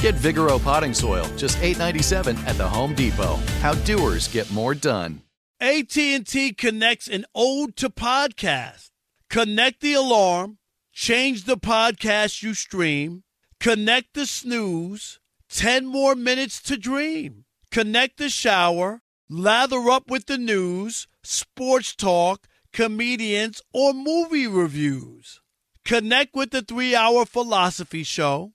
Get Vigoro potting soil, just $8.97 at the Home Depot. How doers get more done. AT&T connects an ode to podcast. Connect the alarm, change the podcast you stream, connect the snooze, 10 more minutes to dream. Connect the shower, lather up with the news, sports talk, comedians, or movie reviews. Connect with the 3-hour philosophy show.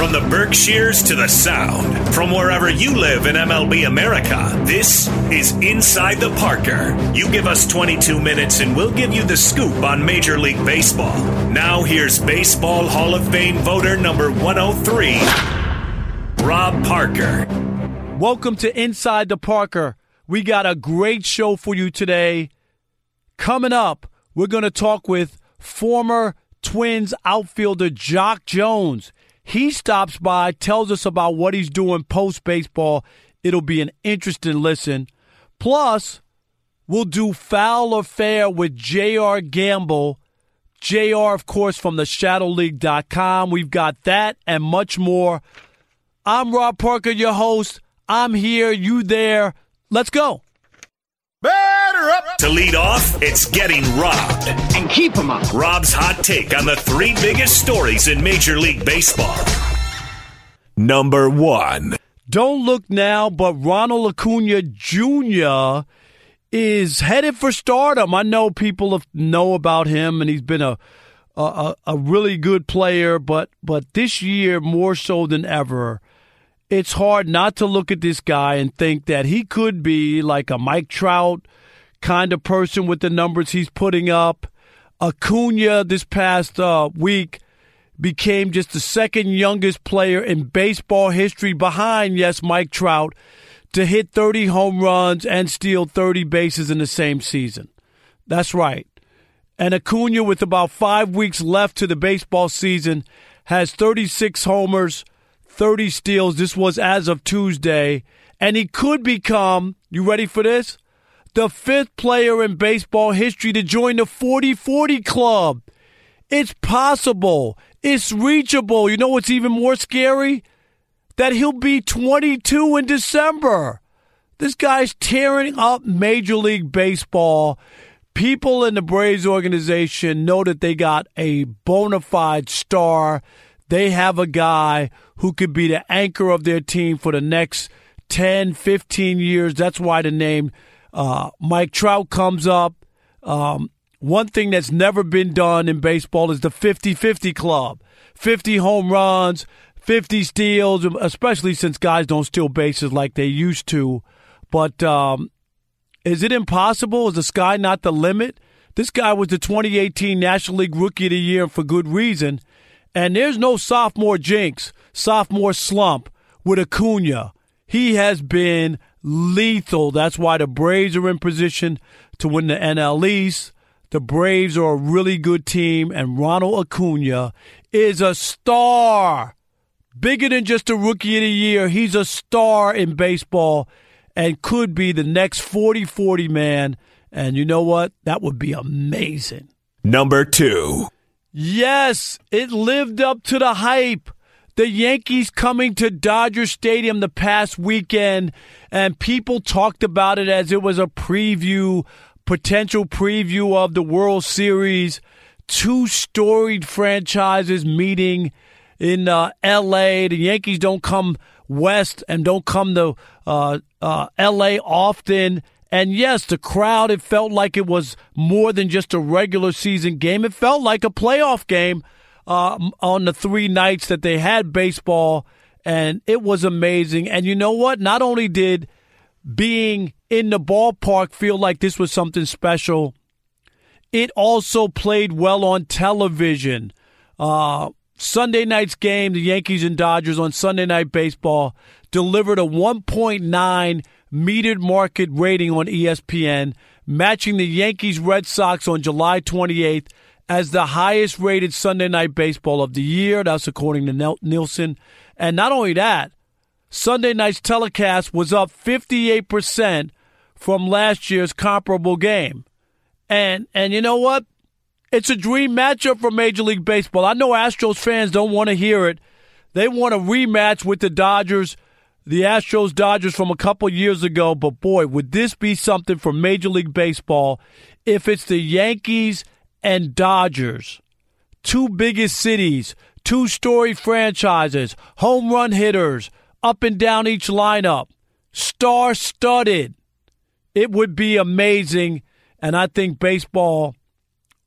From the Berkshires to the Sound, from wherever you live in MLB America, this is Inside the Parker. You give us 22 minutes and we'll give you the scoop on Major League Baseball. Now here's Baseball Hall of Fame voter number 103, Rob Parker. Welcome to Inside the Parker. We got a great show for you today. Coming up, we're going to talk with former Twins outfielder Jacque Jones. He stops by, tells us about what he's doing post baseball. It'll be an interesting listen. Plus, we'll do foul or fair with J.R. Gamble. JR, of course, from the shadowleague.com. We've got that and much more. I'm Rob Parker, your host. I'm here, you there. Let's go. To lead off, it's getting robbed. and keep 'em up. Rob's hot take on the three biggest stories in Major League Baseball. Number one. Don't look now, but Ronald Acuna Jr. is headed for stardom. I know people know about him, and he's been a, a a really good player, but but this year more so than ever, it's hard not to look at this guy and think that he could be like a Mike Trout kind of person with the numbers he's putting up. Acuna this past uh, week became just the second youngest player in baseball history behind, yes, Mike Trout, to hit 30 home runs and steal 30 bases in the same season. That's right. And Acuna, with about five weeks left to the baseball season, has 36 homers, 30 steals. This was as of Tuesday. And he could become, you ready for this? The fifth player in baseball history to join the 40 40 club. It's possible. It's reachable. You know what's even more scary? That he'll be 22 in December. This guy's tearing up Major League Baseball. People in the Braves organization know that they got a bona fide star. They have a guy who could be the anchor of their team for the next 10, 15 years. That's why the name uh, Mike Trout comes up. Um, one thing that's never been done in baseball is the 50 50 club 50 home runs, 50 steals, especially since guys don't steal bases like they used to. But um, is it impossible? Is the sky not the limit? This guy was the 2018 National League Rookie of the Year for good reason. And there's no sophomore jinx, sophomore slump with Acuna. He has been lethal. That's why the Braves are in position to win the NL East. The Braves are a really good team, and Ronald Acuna is a star. Bigger than just a rookie of the year. He's a star in baseball and could be the next 40 40 man. And you know what? That would be amazing. Number two. Yes, it lived up to the hype. The Yankees coming to Dodger Stadium the past weekend, and people talked about it as it was a preview, potential preview of the World Series. Two storied franchises meeting in uh, L.A. The Yankees don't come west and don't come to uh, uh, L.A. often. And yes, the crowd, it felt like it was more than just a regular season game. It felt like a playoff game uh, on the three nights that they had baseball. And it was amazing. And you know what? Not only did being in the ballpark feel like this was something special, it also played well on television. Uh, Sunday night's game, the Yankees and Dodgers on Sunday Night Baseball delivered a 1.9 metered market rating on ESPN, matching the Yankees Red Sox on July 28th as the highest rated Sunday Night Baseball of the year. That's according to Nielsen. And not only that, Sunday night's telecast was up 58% from last year's comparable game. And and you know what? It's a dream matchup for Major League Baseball. I know Astros fans don't want to hear it. They want a rematch with the Dodgers, the Astros Dodgers from a couple years ago. But boy, would this be something for Major League Baseball if it's the Yankees and Dodgers, two biggest cities, two story franchises, home run hitters up and down each lineup, star studded. It would be amazing. And I think baseball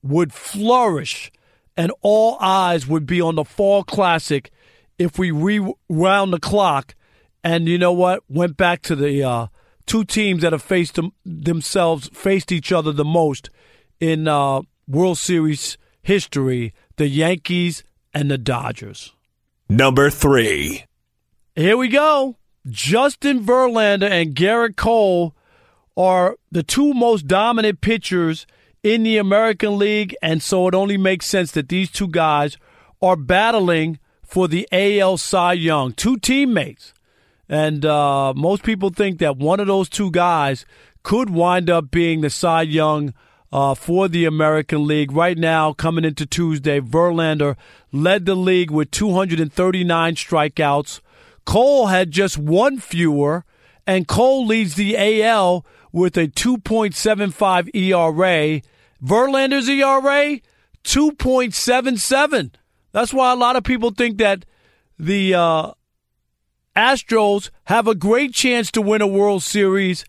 would flourish and all eyes would be on the Fall Classic if we rewound the clock and you know what went back to the uh, two teams that have faced them, themselves faced each other the most in uh, World Series history the Yankees and the Dodgers. Number three. Here we go. Justin Verlander and Gerrit Cole are the two most dominant pitchers in the American League, and so it only makes sense that these two guys are battling for the AL Cy Young. Two teammates. And uh, most people think that one of those two guys could wind up being the Cy Young uh, for the American League. Right now, coming into Tuesday, Verlander led the league with 239 strikeouts. Cole had just one fewer, and Cole leads the AL with a 2.75 ERA. Verlander's ERA, 2.77. That's why a lot of people think that the uh, Astros have a great chance to win a World Series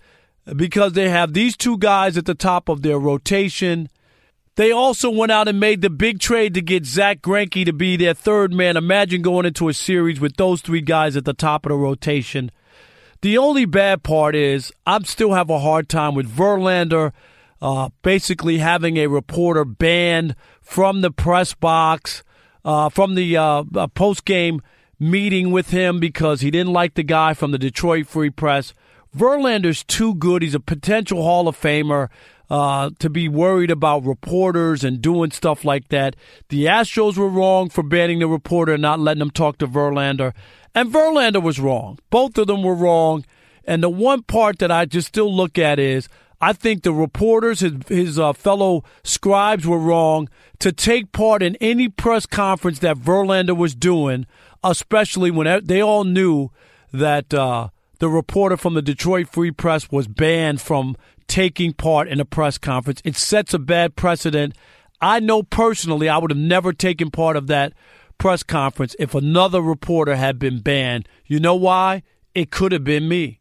because they have these two guys at the top of their rotation. They also went out and made the big trade to get Zack Greinke to be their third man. Imagine going into a series with those three guys at the top of the rotation. The only bad part is I still have a hard time with Verlander uh, basically having a reporter banned from the press box, uh, from the uh, post game meeting with him because he didn't like the guy from the Detroit Free Press. Verlander's too good. He's a potential Hall of Famer uh, to be worried about reporters and doing stuff like that. The Astros were wrong for banning the reporter and not letting him talk to Verlander. And Verlander was wrong. Both of them were wrong. And the one part that I just still look at is I think the reporters, his, his uh, fellow scribes, were wrong to take part in any press conference that Verlander was doing, especially when they all knew that uh, the reporter from the Detroit Free Press was banned from taking part in a press conference. It sets a bad precedent. I know personally I would have never taken part of that press conference if another reporter had been banned. You know why? It could have been me.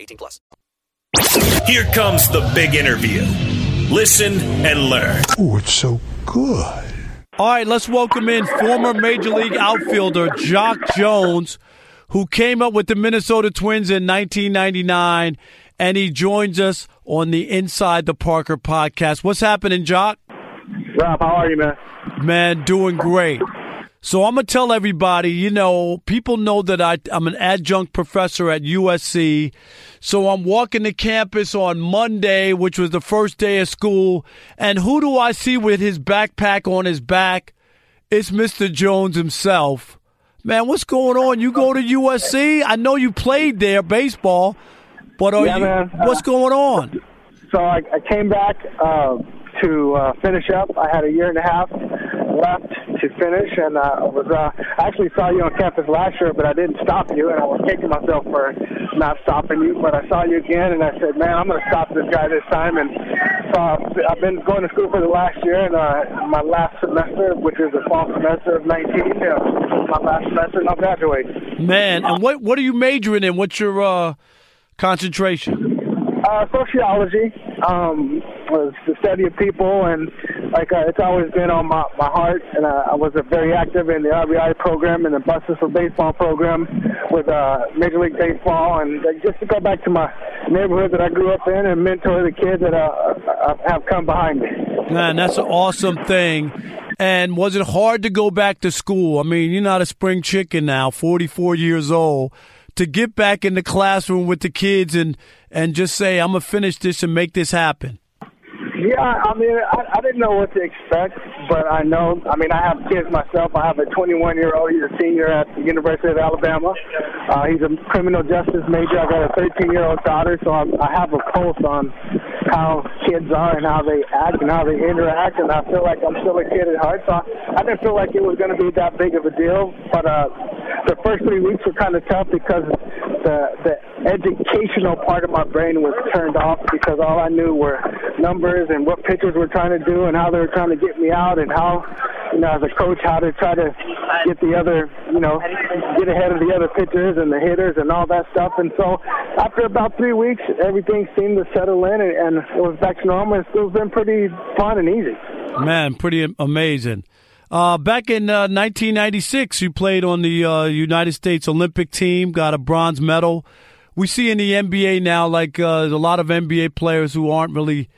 18 plus. Here comes the big interview. Listen and learn. Oh, it's so good. All right, let's welcome in former Major League outfielder Jacque Jones, who came up with the Minnesota Twins in 1999, and he joins us on the Inside the Parker podcast. What's happening, Jacque? Rob, how are you, man? Man, doing great. So I'm gonna tell everybody, you know, people know that I, I'm an adjunct professor at USC. So I'm walking the campus on Monday, which was the first day of school, and who do I see with his backpack on his back? It's Mr. Jones himself. Man, what's going on? You go to USC? I know you played there baseball, but are Yeah, you, man. what's going on? So I, I came back uh, to uh, finish up. I had a year and a half left to finish, and uh, I was uh, I actually saw you on campus last year, but I didn't stop you, and I was kicking myself for not stopping you. But I saw you again, and I said, "Man, I'm going to stop this guy this time." And so I've been going to school for the last year, and uh, my last semester, which is the fall semester of 19, uh, my last semester, and I'll graduate. Man, and what what are you majoring in? What's your uh, concentration? Uh, sociology um, was the study of people, and like uh, it's always been on my, my heart. And uh, I was uh, very active in the RBI program and the Buses for Baseball program with uh, Major League Baseball, and uh, just to go back to my neighborhood that I grew up in and mentor the kids that uh, have come behind me. Man, that's an awesome thing. And was it hard to go back to school? I mean, you're not a spring chicken now, 44 years old, to get back in the classroom with the kids and and just say, "I'm gonna finish this and make this happen." Yeah, I mean, I, I didn't know what to expect, but I know. I mean, I have kids myself. I have a 21 year old. He's a senior at the University of Alabama. Uh, he's a criminal justice major. I got a 13 year old daughter, so I'm, I have a pulse on how kids are and how they act and how they interact. And I feel like I'm still a kid at heart, so I, I didn't feel like it was going to be that big of a deal. But uh, the first three weeks were kind of tough because the the educational part of my brain was turned off because all I knew were numbers and what pitchers were trying to do and how they were trying to get me out and how, you know, as a coach, how to try to get the other, you know, get ahead of the other pitchers and the hitters and all that stuff. And so after about three weeks, everything seemed to settle in and, and it was back to normal. And school's been pretty fun and easy. Man, pretty amazing. Uh, back in uh, 1996, you played on the uh, United States Olympic team, got a bronze medal. We see in the NBA now, like uh, a lot of NBA players who aren't really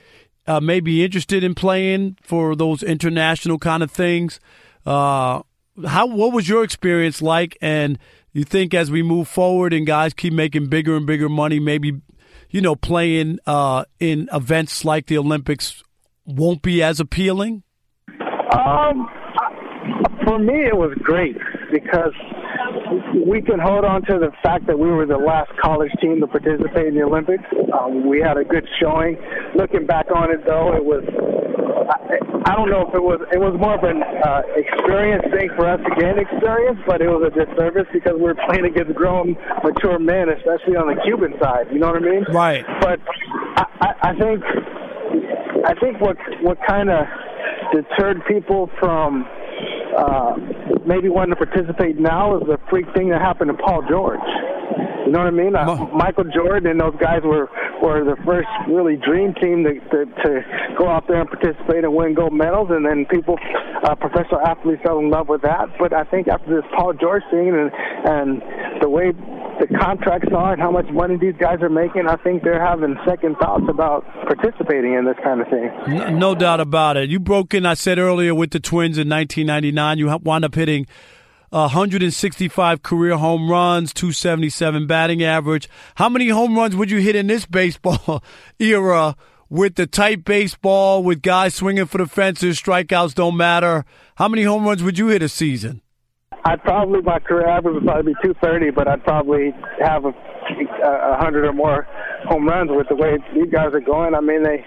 uh, maybe interested in playing for those international kind of things. Uh, how what was your experience like? And you think as we move forward and guys keep making bigger and bigger money, maybe you know playing uh, in events like the Olympics won't be as appealing? Um, for me, it was great because we can hold on to the fact that we were the last college team to participate in the Olympics. Um, we had a good showing. Looking back on it, though, it was. I, I don't know if it was. It was more of an uh, experience thing for us to gain experience, but it was a disservice because we were playing against grown, mature men, especially on the Cuban side. You know what I mean? Right. But I, I, I think I think what what kind of deterred people from uh, maybe wanting to participate now is the freak thing that happened to Paul George. You know what I mean? Uh, Michael Jordan and those guys were were the first really dream team to, to to go out there and participate and win gold medals, and then people, uh, professional athletes, fell in love with that. But I think after this Paul George thing and and the way the contracts are and how much money these guys are making, I think they're having second thoughts about participating in this kind of thing. N- No doubt about it. You broke in, I said earlier, with the Twins in 1999. You wound up hitting 165 career home runs, 277 batting average. How many home runs would you hit in this baseball era with the tight baseball, with guys swinging for the fences, strikeouts don't matter? How many home runs would you hit a season? I'd probably my career average would probably be 230, but I'd probably have a, a hundred or more home runs with the way these guys are going. I mean, they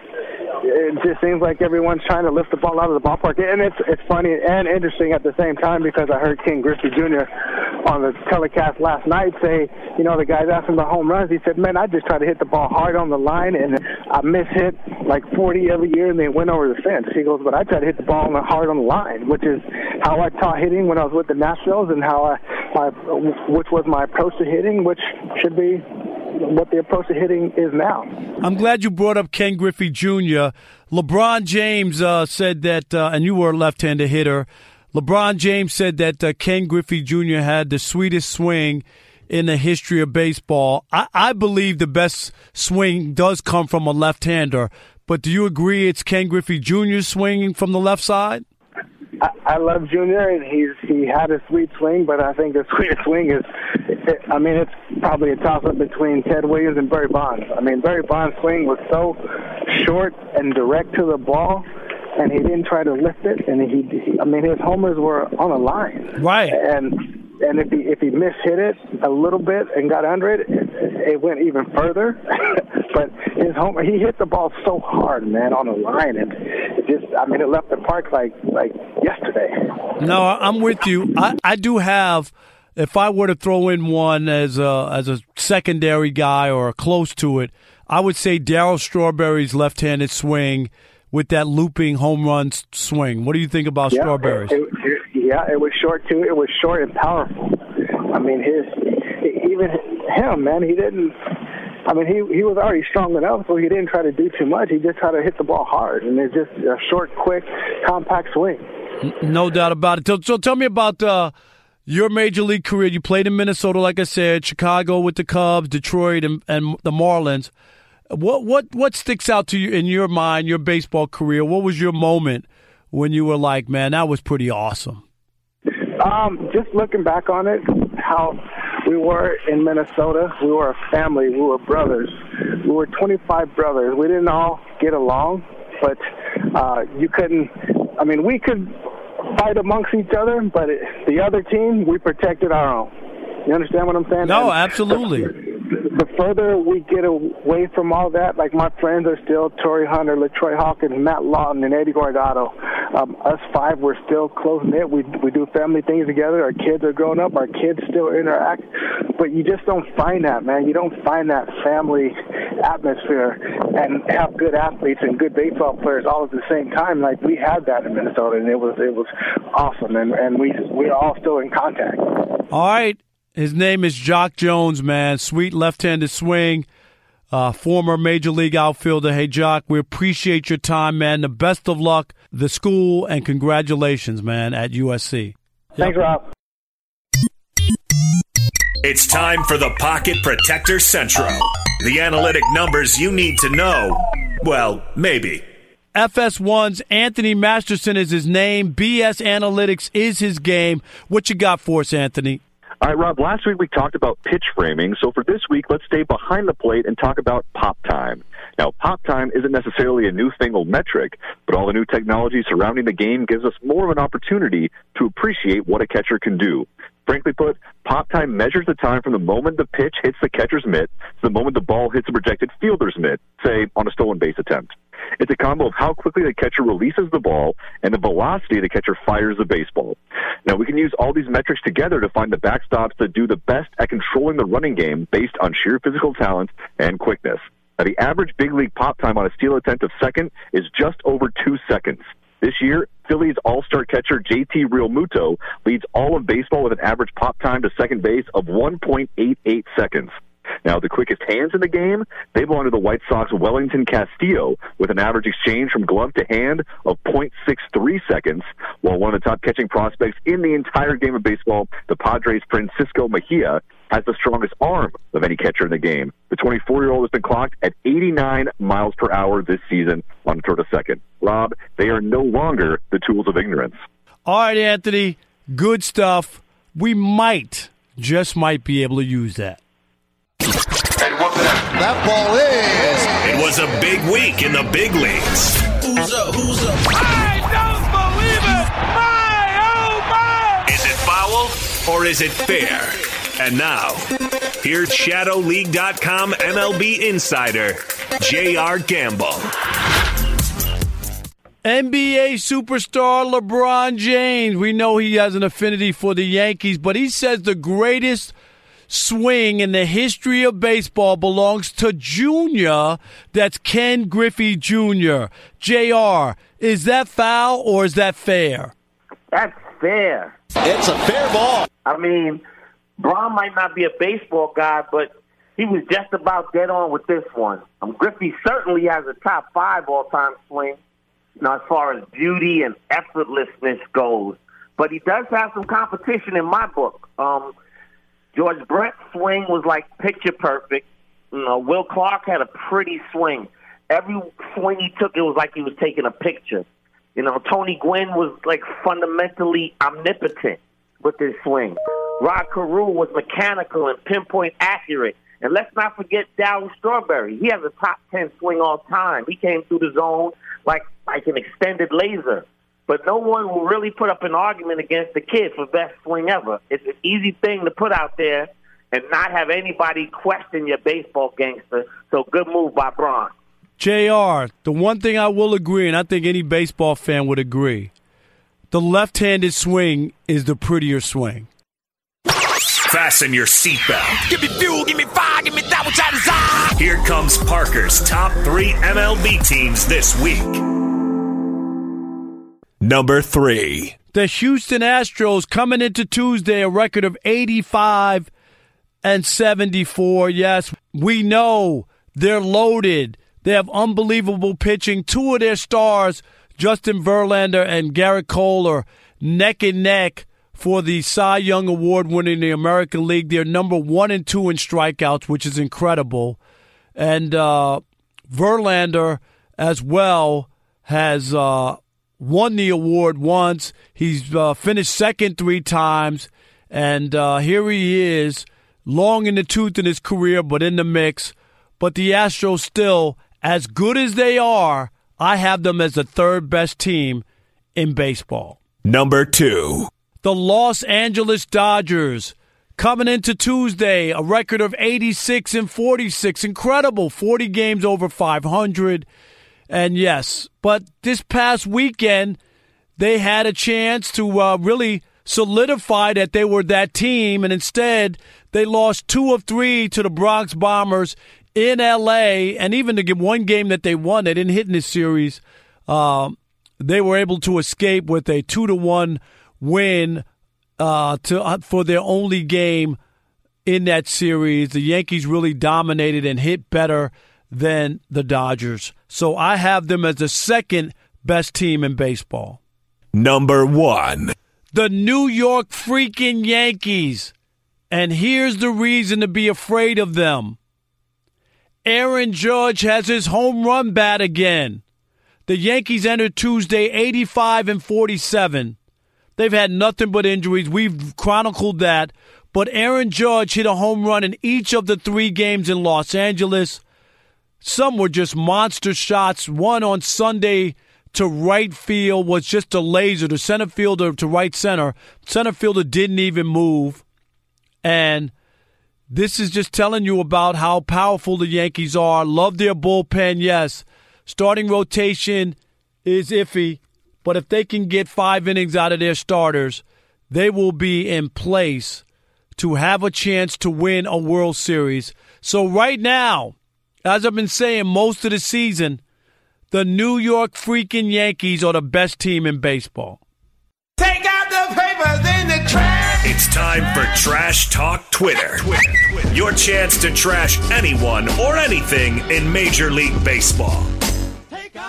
it just seems like everyone's trying to lift the ball out of the ballpark, and it's it's funny and interesting at the same time because I heard Ken Griffey Jr. on the telecast last night say, you know, the guys asking about home runs. He said, "Man, I just try to hit the ball hard on the line, and I miss hit like 40 every year, and they went over the fence." He goes, "But I try to hit the ball hard on the line, which is how I taught hitting when I was with the Nationals, and how I, my, which was my approach to hitting, which should be." What the approach to hitting is now. I'm glad you brought up Ken Griffey Jr. LeBron James uh, said that, uh, and you were a left-handed hitter. LeBron James said that uh, Ken Griffey Jr. had the sweetest swing in the history of baseball. I, I believe the best swing does come from a left-hander, but do you agree it's Ken Griffey Jr. swinging from the left side? I, I love Junior, and he's he had a sweet swing, but I think the sweetest swing is, it, I mean, it's probably a toss up between Ted Williams and Barry Bonds. I mean, Barry Bonds' swing was so short and direct to the ball, and he didn't try to lift it, and he, he I mean, his homers were on a line, right? And and if he if he mishit it a little bit and got under it, it, it went even further. but his homer, he hit the ball so hard, man, on the line, and it just, I mean, it left the park like like yesterday. No, I'm with you. I, I do have. If I were to throw in one as a as a secondary guy or close to it, I would say Darryl Strawberry's left-handed swing with that looping home run swing. What do you think about yeah, Strawberry's? It, it, yeah, it was short too. It was short and powerful. I mean, his even him, man, he didn't. I mean, he he was already strong enough, so he didn't try to do too much. He just tried to hit the ball hard, and it's just a short, quick, compact swing. No doubt about it. So, so tell me about uh, your major league career. You played in Minnesota, like I said, Chicago with the Cubs, Detroit, and, and the Marlins. What what what sticks out to you in your mind, your baseball career? What was your moment when you were like, man, that was pretty awesome? Um, just looking back on it, how we were in Minnesota, we were a family, we were brothers. We were 25 brothers. We didn't all get along, but uh, you couldn't. I mean, we could fight amongst each other, but it, the other team, we protected our own. You understand what I'm saying? No, And absolutely. The further we get away from all that, like my friends are still Torii Hunter, LaTroy Hawkins, Matt Lawton, and Eddie Guardado. Um, us five, we're still close knit. We we do family things together. Our kids are growing up. Our kids still interact, but you just don't find that, man. You don't find that family atmosphere and have good athletes and good baseball players all at the same time. Like we had that in Minnesota, and it was it was awesome. And and we we're all still in contact. All right. His name is Jacque Jones, man. Sweet left-handed swing. Uh, former major league outfielder. Hey, Jacque, we appreciate your time, man. The best of luck, the school, and congratulations, man, at USC. Thanks, Rob. It's time for the Pocket Protector Central. The analytic numbers you need to know. Well, maybe. FS1's Anthony Masterson is his name. BS Analytics is his game. What you got for us, Anthony? All right, Rob, last week we talked about pitch framing, so for this week, let's stay behind the plate and talk about pop time. Now, pop time isn't necessarily a new thing or metric, but all the new technology surrounding the game gives us more of an opportunity to appreciate what a catcher can do. Frankly put, pop time measures the time from the moment the pitch hits the catcher's mitt to the moment the ball hits the projected fielder's mitt, say on a stolen base attempt. It's a combo of how quickly the catcher releases the ball and the velocity the catcher fires the baseball. Now, we can use all these metrics together to find the backstops that do the best at controlling the running game based on sheer physical talent and quickness. Now, the average big league pop time on a steal attempt of second is just over two seconds. This year, Phillies all-star catcher JT Realmuto leads all of baseball with an average pop time to second base of 1.88 seconds. Now, the quickest hands in the game, they belong to the White Sox Welington Castillo with an average exchange from glove to hand of 0.63 seconds, while one of the top catching prospects in the entire game of baseball, the Padres' Francisco Mejia, has the strongest arm of any catcher in the game. The 24-year-old has been clocked at 89 miles per hour this season on third to second. Rob, they are no longer the tools of ignorance. All right, Anthony, good stuff. We might, just might be able to use that. That ball is. It was a big week in the big leagues. Who's up? Who's up? I don't believe it! My, oh my! Is it foul or is it fair? And now, here's ShadowLeague.com MLB insider, J.R. Gamble. NBA superstar LeBron James. We know he has an affinity for the Yankees, but he says the greatest swing in the history of baseball belongs to Junior. That's Ken Griffey Jr. JR, is that foul or is that fair? That's fair. It's a fair ball. I mean, Bron might not be a baseball guy, but he was just about dead on with this one. Um, Griffey certainly has a top five all time swing, you know, as far as beauty and effortlessness goes. But he does have some competition in my book. Um, George Brett's swing was like picture perfect. You know, Will Clark had a pretty swing. Every swing he took, it was like he was taking a picture. You know, Tony Gwynn was like fundamentally omnipotent with his swing. Rod Carew was mechanical and pinpoint accurate. And let's not forget Darryl Strawberry. He has a top ten swing all time. He came through the zone like like an extended laser. But no one will really put up an argument against the kid for best swing ever. It's an easy thing to put out there and not have anybody question your baseball gangster. So good move by Bron. JR, the one thing I will agree, and I think any baseball fan would agree, the left handed swing is the prettier swing. Fasten your seatbelt. Give me fuel, give me fire, give me that which I desire. Here comes Parker's top three MLB teams this week. Number three. The Houston Astros coming into Tuesday a record of 85 and 74. Yes, we know they're loaded. They have unbelievable pitching. Two of their stars, Justin Verlander and Gerrit Cole, are neck and neck for the Cy Young Award winning the American League. They're number one and two in strikeouts, which is incredible. And uh, Verlander as well has uh, won the award once. He's uh, finished second three times. And uh, here he is, long in the tooth in his career, but in the mix. But the Astros still, as good as they are, I have them as the third best team in baseball. Number two. The Los Angeles Dodgers coming into Tuesday, a record of 86 and 46. Incredible. 40 games over 500. And yes, but this past weekend, they had a chance to uh, really solidify that they were that team, and instead, they lost two of three to the Bronx Bombers in LA. And even get one game that they won, they didn't hit in this series. Uh, they were able to escape with a two to one win uh, to uh, for their only game in that series. The Yankees really dominated and hit better than the Dodgers. So I have them as the second best team in baseball. Number one. The New York freaking Yankees. And here's the reason to be afraid of them. Aaron Judge has his home run bat again. The Yankees entered Tuesday 85 and 47. They've had nothing but injuries. We've chronicled that. But Aaron Judge hit a home run in each of the three games in Los Angeles. Some were just monster shots. One on Sunday to right field was just a laser. The center fielder to right center. Center fielder didn't even move. And this is just telling you about how powerful the Yankees are. Love their bullpen, yes. Starting rotation is iffy, but if they can get five innings out of their starters, they will be in place to have a chance to win a World Series. So, right now, as I've been saying most of the season, the New York freaking Yankees are the best team in baseball. Take out the papers in the trash. It's time for Trash Talk Twitter. Your chance to trash anyone or anything in Major League Baseball.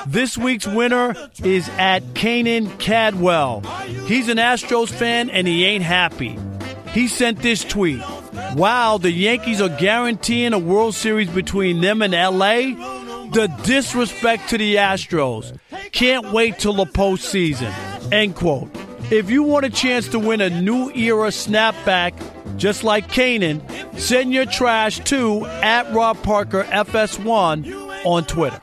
This week's winner is at Kanan Cadwell. He's an Astros fan and he ain't happy. He sent this tweet Wow, the Yankees are guaranteeing a World Series between them and LA? The disrespect to the Astros. Can't wait till the postseason. End quote. If you want a chance to win a new era snapback, just like Kanan, send your trash to at Rob Parker FS1 on Twitter.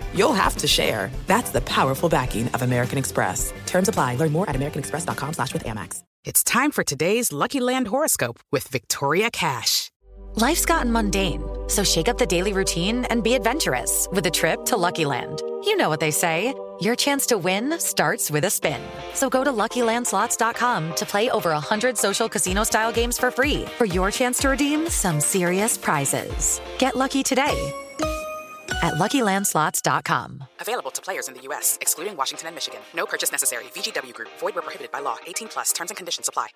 you'll have to share. That's the powerful backing of American Express. Terms apply. Learn more at americanexpress.com slash with Amex. It's time for today's Lucky Land horoscope with Victoria Cash. Life's gotten mundane, so shake up the daily routine and be adventurous with a trip to Lucky Land. You know what they say. Your chance to win starts with a spin. So go to LuckyLandSlots.com to play over 100 social casino-style games for free for your chance to redeem some serious prizes. Get lucky today at LuckyLandSlots.com. Available to players in the U.S., excluding Washington and Michigan. No purchase necessary. VGW Group. Void where prohibited by law. 18 plus. Terms and conditions apply.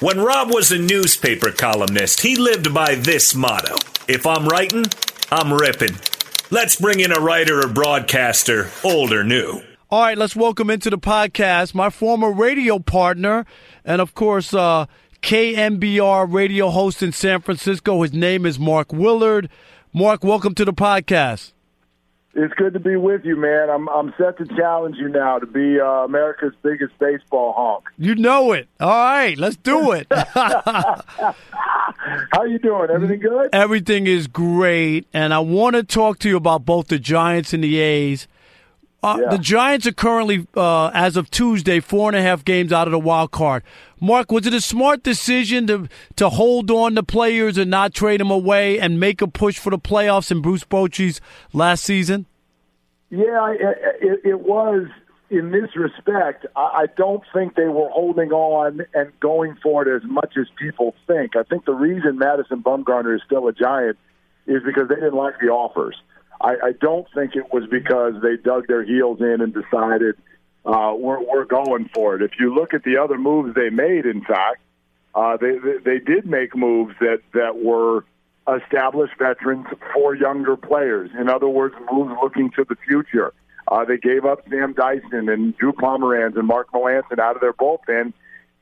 When Rob was a newspaper columnist, he lived by this motto If I'm writing, I'm ripping. Let's bring in a writer or broadcaster, old or new. All right, let's welcome into the podcast my former radio partner and, of course, uh, KNBR radio host in San Francisco. His name is Mark Willard. Mark, welcome to the podcast. It's good to be with you, man. I'm I'm set to challenge you now to be uh, America's biggest baseball honk. You know it. All right, let's do it. How you doing? Everything good? Everything is great, and I want to talk to you about both the Giants and the A's. Uh, Yeah. The Giants are currently, uh, as of Tuesday, four and a half games out of the wild card. Mark, was it a smart decision to to hold on to players and not trade them away and make a push for the playoffs in Bruce Bochy's last season? Yeah, it, it, was. In this respect, I, I don't think they were holding on and going for it as much as people think. I think the reason Madison Bumgarner is still a Giant is because they didn't like the offers. I, I don't think it was because they dug their heels in and decided uh, we're, we're going for it. If you look at the other moves they made, in fact, uh, they, they they did make moves that that were established veterans for younger players. In other words, moves looking to the future. Uh, they gave up Sam Dyson and Drew Pomeranz and Mark Melancon out of their bullpen,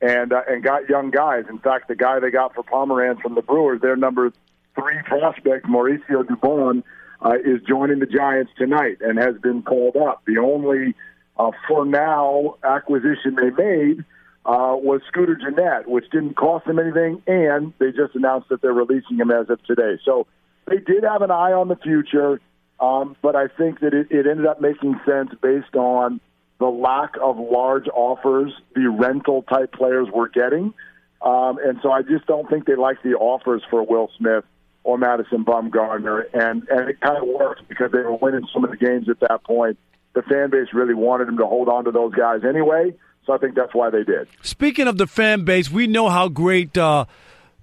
and uh, and got young guys. In fact, the guy they got for Pomeranz from the Brewers, their number three prospect, Mauricio Dubon, uh, is joining the Giants tonight and has been called up. The only uh, for now acquisition they made uh, was Scooter Gennett, which didn't cost them anything, and they just announced that they're releasing him as of today. So they did have an eye on the future, um, but I think that it, it ended up making sense based on the lack of large offers the rental type players were getting. Um, and so I just don't think they like the offers for Will Smith or Madison Bumgarner. And, and it kind of worked because they were winning so many games at that point the fan base really wanted him to hold on to those guys anyway. So I think that's why they did. Speaking of the fan base, we know how great uh,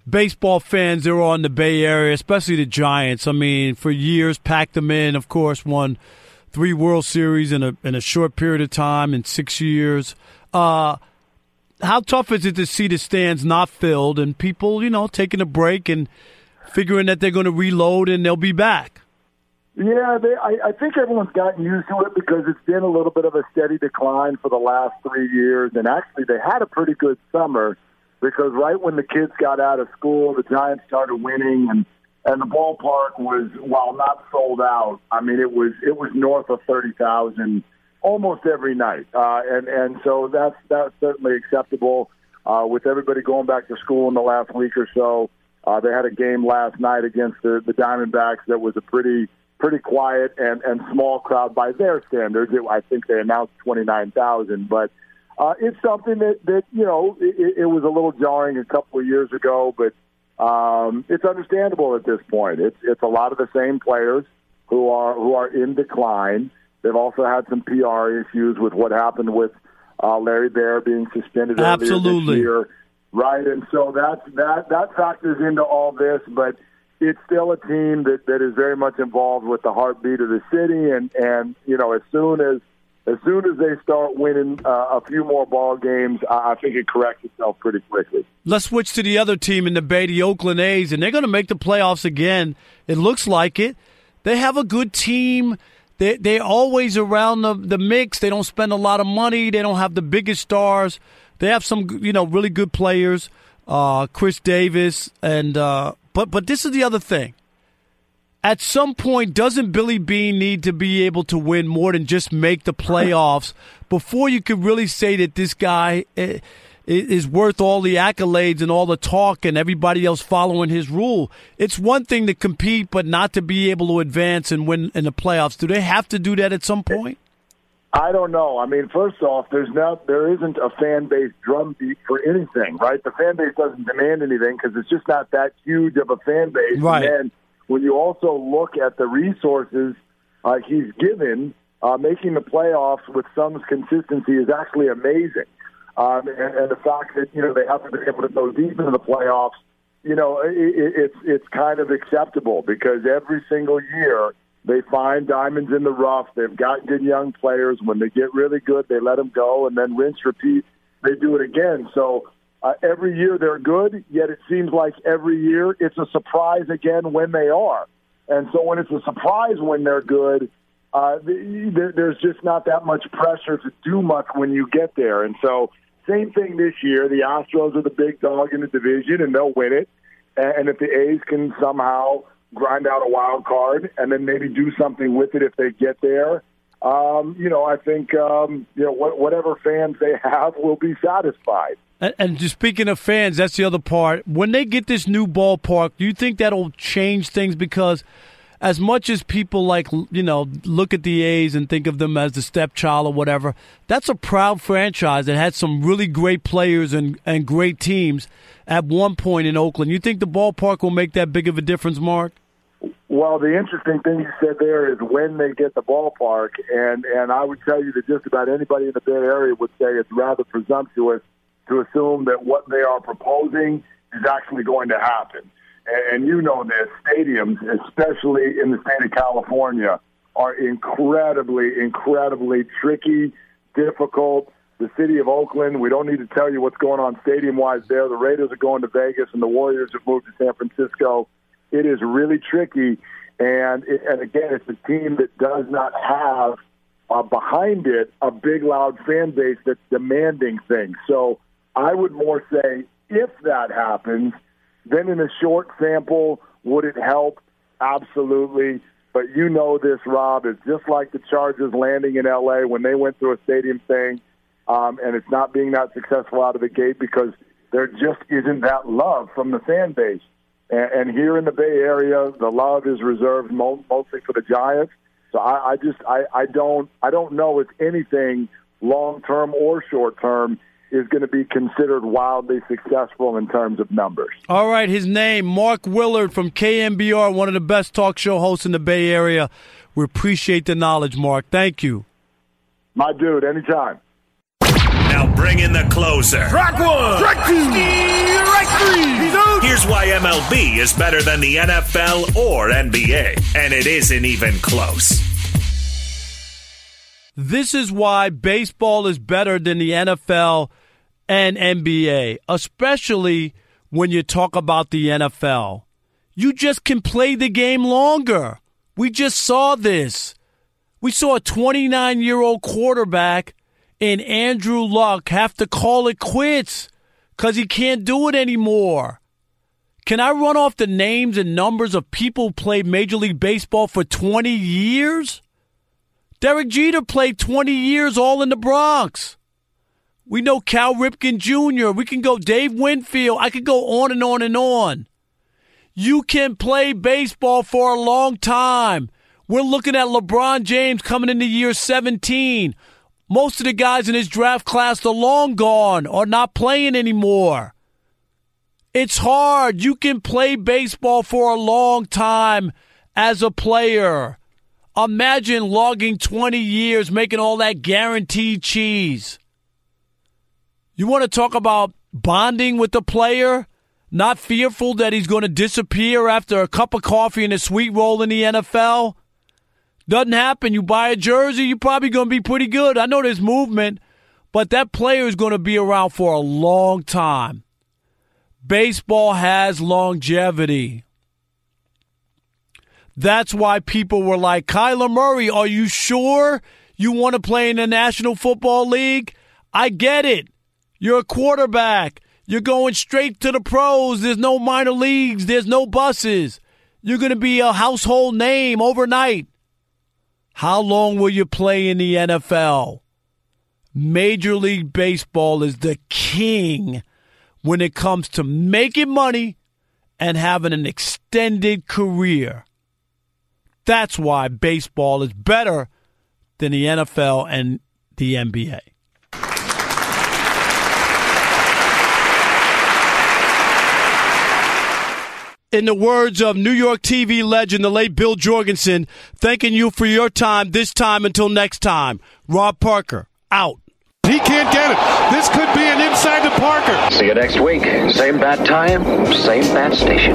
baseball fans there are in the Bay Area, especially the Giants. I mean, for years, packed them in. Of course, won three World Series in a in a short period of time in six years. Uh, how tough is it to see the stands not filled and people, you know, taking a break and figuring that they're going to reload and they'll be back? Yeah, they, I, I think everyone's gotten used to it because it's been a little bit of a steady decline for the last three years. And actually, they had a pretty good summer because right when the kids got out of school, the Giants started winning, and and the ballpark was, while not sold out, I mean, it was it was north of thirty thousand almost every night, uh, and and so that's that's certainly acceptable. Uh, with everybody going back to school in the last week or so, uh, they had a game last night against the, the Diamondbacks that was a pretty pretty quiet and, and small crowd by their standards. It, I think they announced 29,000, but uh, it's something that, that you know, it, it was a little jarring a couple of years ago, but um, it's understandable at this point. It's, it's a lot of the same players who are, who are in decline. They've also had some PR issues with what happened with uh, Larry Baer being suspended Absolutely. earlier this year. Right, and so that that that factors into all this, but it's still a team that, that is very much involved with the heartbeat of the city, and and you know as soon as as soon as they start winning uh, a few more ball games, I, I think it corrects itself pretty quickly. Let's switch to the other team in the Bay, the Oakland A's, and they're going to make the playoffs again. It looks like it. They have a good team. They they're always around the the mix. They don't spend a lot of money. They don't have the biggest stars. They have some you know really good players. Uh, Khris Davis and uh, but but this is the other thing. At some point, doesn't Billy Beane need to be able to win more than just make the playoffs before you could really say that this guy eh, is worth all the accolades and all the talk and everybody else following his rule? It's one thing to compete, but not to be able to advance and win in the playoffs. Do they have to do that at some point? I don't know. I mean, first off, there's not there isn't a fan base drumbeat for anything, right? The fan base doesn't demand anything because it's just not that huge of a fan base. Right. And when you also look at the resources uh, he's given, uh, making the playoffs with some consistency is actually amazing. Um, and, and the fact that you know they haven't been able to go deep into the playoffs, you know, it, it, it's it's kind of acceptable because every single year they find diamonds in the rough. They've got good young players. When they get really good, they let them go, and then rinse, repeat. They do it again. So uh, every year they're good, yet it seems like every year it's a surprise again when they are. And so when it's a surprise when they're good, uh, there, there's just not that much pressure to do much when you get there. And so same thing this year. The Astros are the big dog in the division, and they'll win it. And if the A's can somehow grind out a wild card and then maybe do something with it if they get there. Um, you know, I think um, you know whatever fans they have will be satisfied. And, and just speaking of fans, that's the other part. When they get this new ballpark, do you think that'll change things? Because as much as people like you know look at the A's and think of them as the stepchild or whatever, that's a proud franchise that had some really great players and and great teams at one point in Oakland. You think the ballpark will make that big of a difference, Mark? Well, the interesting thing you said there is when they get the ballpark, and and I would tell you that just about anybody in the Bay Area would say it's rather presumptuous to assume that what they are proposing is actually going to happen. And, and you know this, stadiums, especially in the state of California, are incredibly, incredibly tricky, difficult. The city of Oakland, we don't need to tell you what's going on stadium wise there. The Raiders are going to Vegas, and the Warriors have moved to San Francisco it is really tricky. And and again, it's a team that does not have uh, behind it a big, loud fan base that's demanding things. So I would more say if that happens, then in a short sample, would it help? Absolutely. But you know this, Rob. It's just like the Chargers landing in LA when they went through a stadium thing, um, and it's not being that successful out of the gate because there just isn't that love from the fan base. And, and here in the Bay Area, the love is reserved mostly for the Giants. So I, I just I, I don't I don't know if anything long term or short term is going to be considered wildly successful in terms of numbers. All right, his name Mark Willard from KNBR, one of the best talk show hosts in the Bay Area. We appreciate the knowledge, Mark. Thank you. My dude, anytime. Now bring in the closer. Track one. Track two. Strike three. He's out. Here's why MLB is better than the NFL or NBA, and it isn't even close. This is why baseball is better than the NFL and NBA, especially when you talk about the NFL. You just can play the game longer. We just saw this. We saw a 29 year old quarterback in Andrew Luck have to call it quits because he can't do it anymore. Can I run off the names and numbers of people who played Major League Baseball for 20 years? Derek Jeter played 20 years all in the Bronx. We know Cal Ripken Jr. We can go Dave Winfield. I could go on and on and on. You can play baseball for a long time. We're looking at LeBron James coming into year 17. Most of the guys in his draft class are long gone or not playing anymore. It's hard. You can play baseball for a long time as a player. Imagine logging 20 years making all that guaranteed cheese. You want to talk about bonding with the player? Not fearful that he's going to disappear after a cup of coffee and a sweet roll in the NFL? Doesn't happen. You buy a jersey, you're probably going to be pretty good. I know there's movement, but that player is going to be around for a long time. Baseball has longevity. That's why people were like, Kyler Murray, are you sure you want to play in the National Football League? I get it. You're a quarterback. You're going straight to the pros. There's no minor leagues. There's no buses. You're going to be a household name overnight. How long will you play in the NFL? Major League Baseball is the king when it comes to making money and having an extended career. That's why baseball is better than the NFL and the NBA. In the words of New York TV legend, the late Bill Jorgensen, thanking you for your time this time until next time. Rob Parker, out. He can't get it. This could be an inside to Parker. See you next week. Same bat time, same bat station.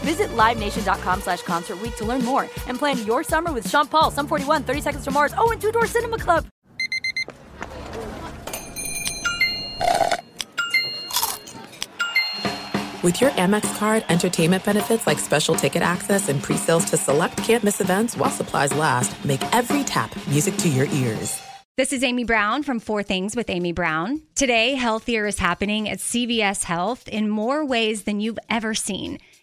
Visit LiveNation.com slash Concert Week to learn more and plan your summer with Sean Paul, Sum 41, 30 Seconds to Mars, oh, and Two Door Cinema Club. With your Amex card, entertainment benefits like special ticket access and pre-sales to select campus events while supplies last make every tap music to your ears. This is Amy Brown from Four Things with Amy Brown. Today, healthier is happening at CVS Health in more ways than you've ever seen.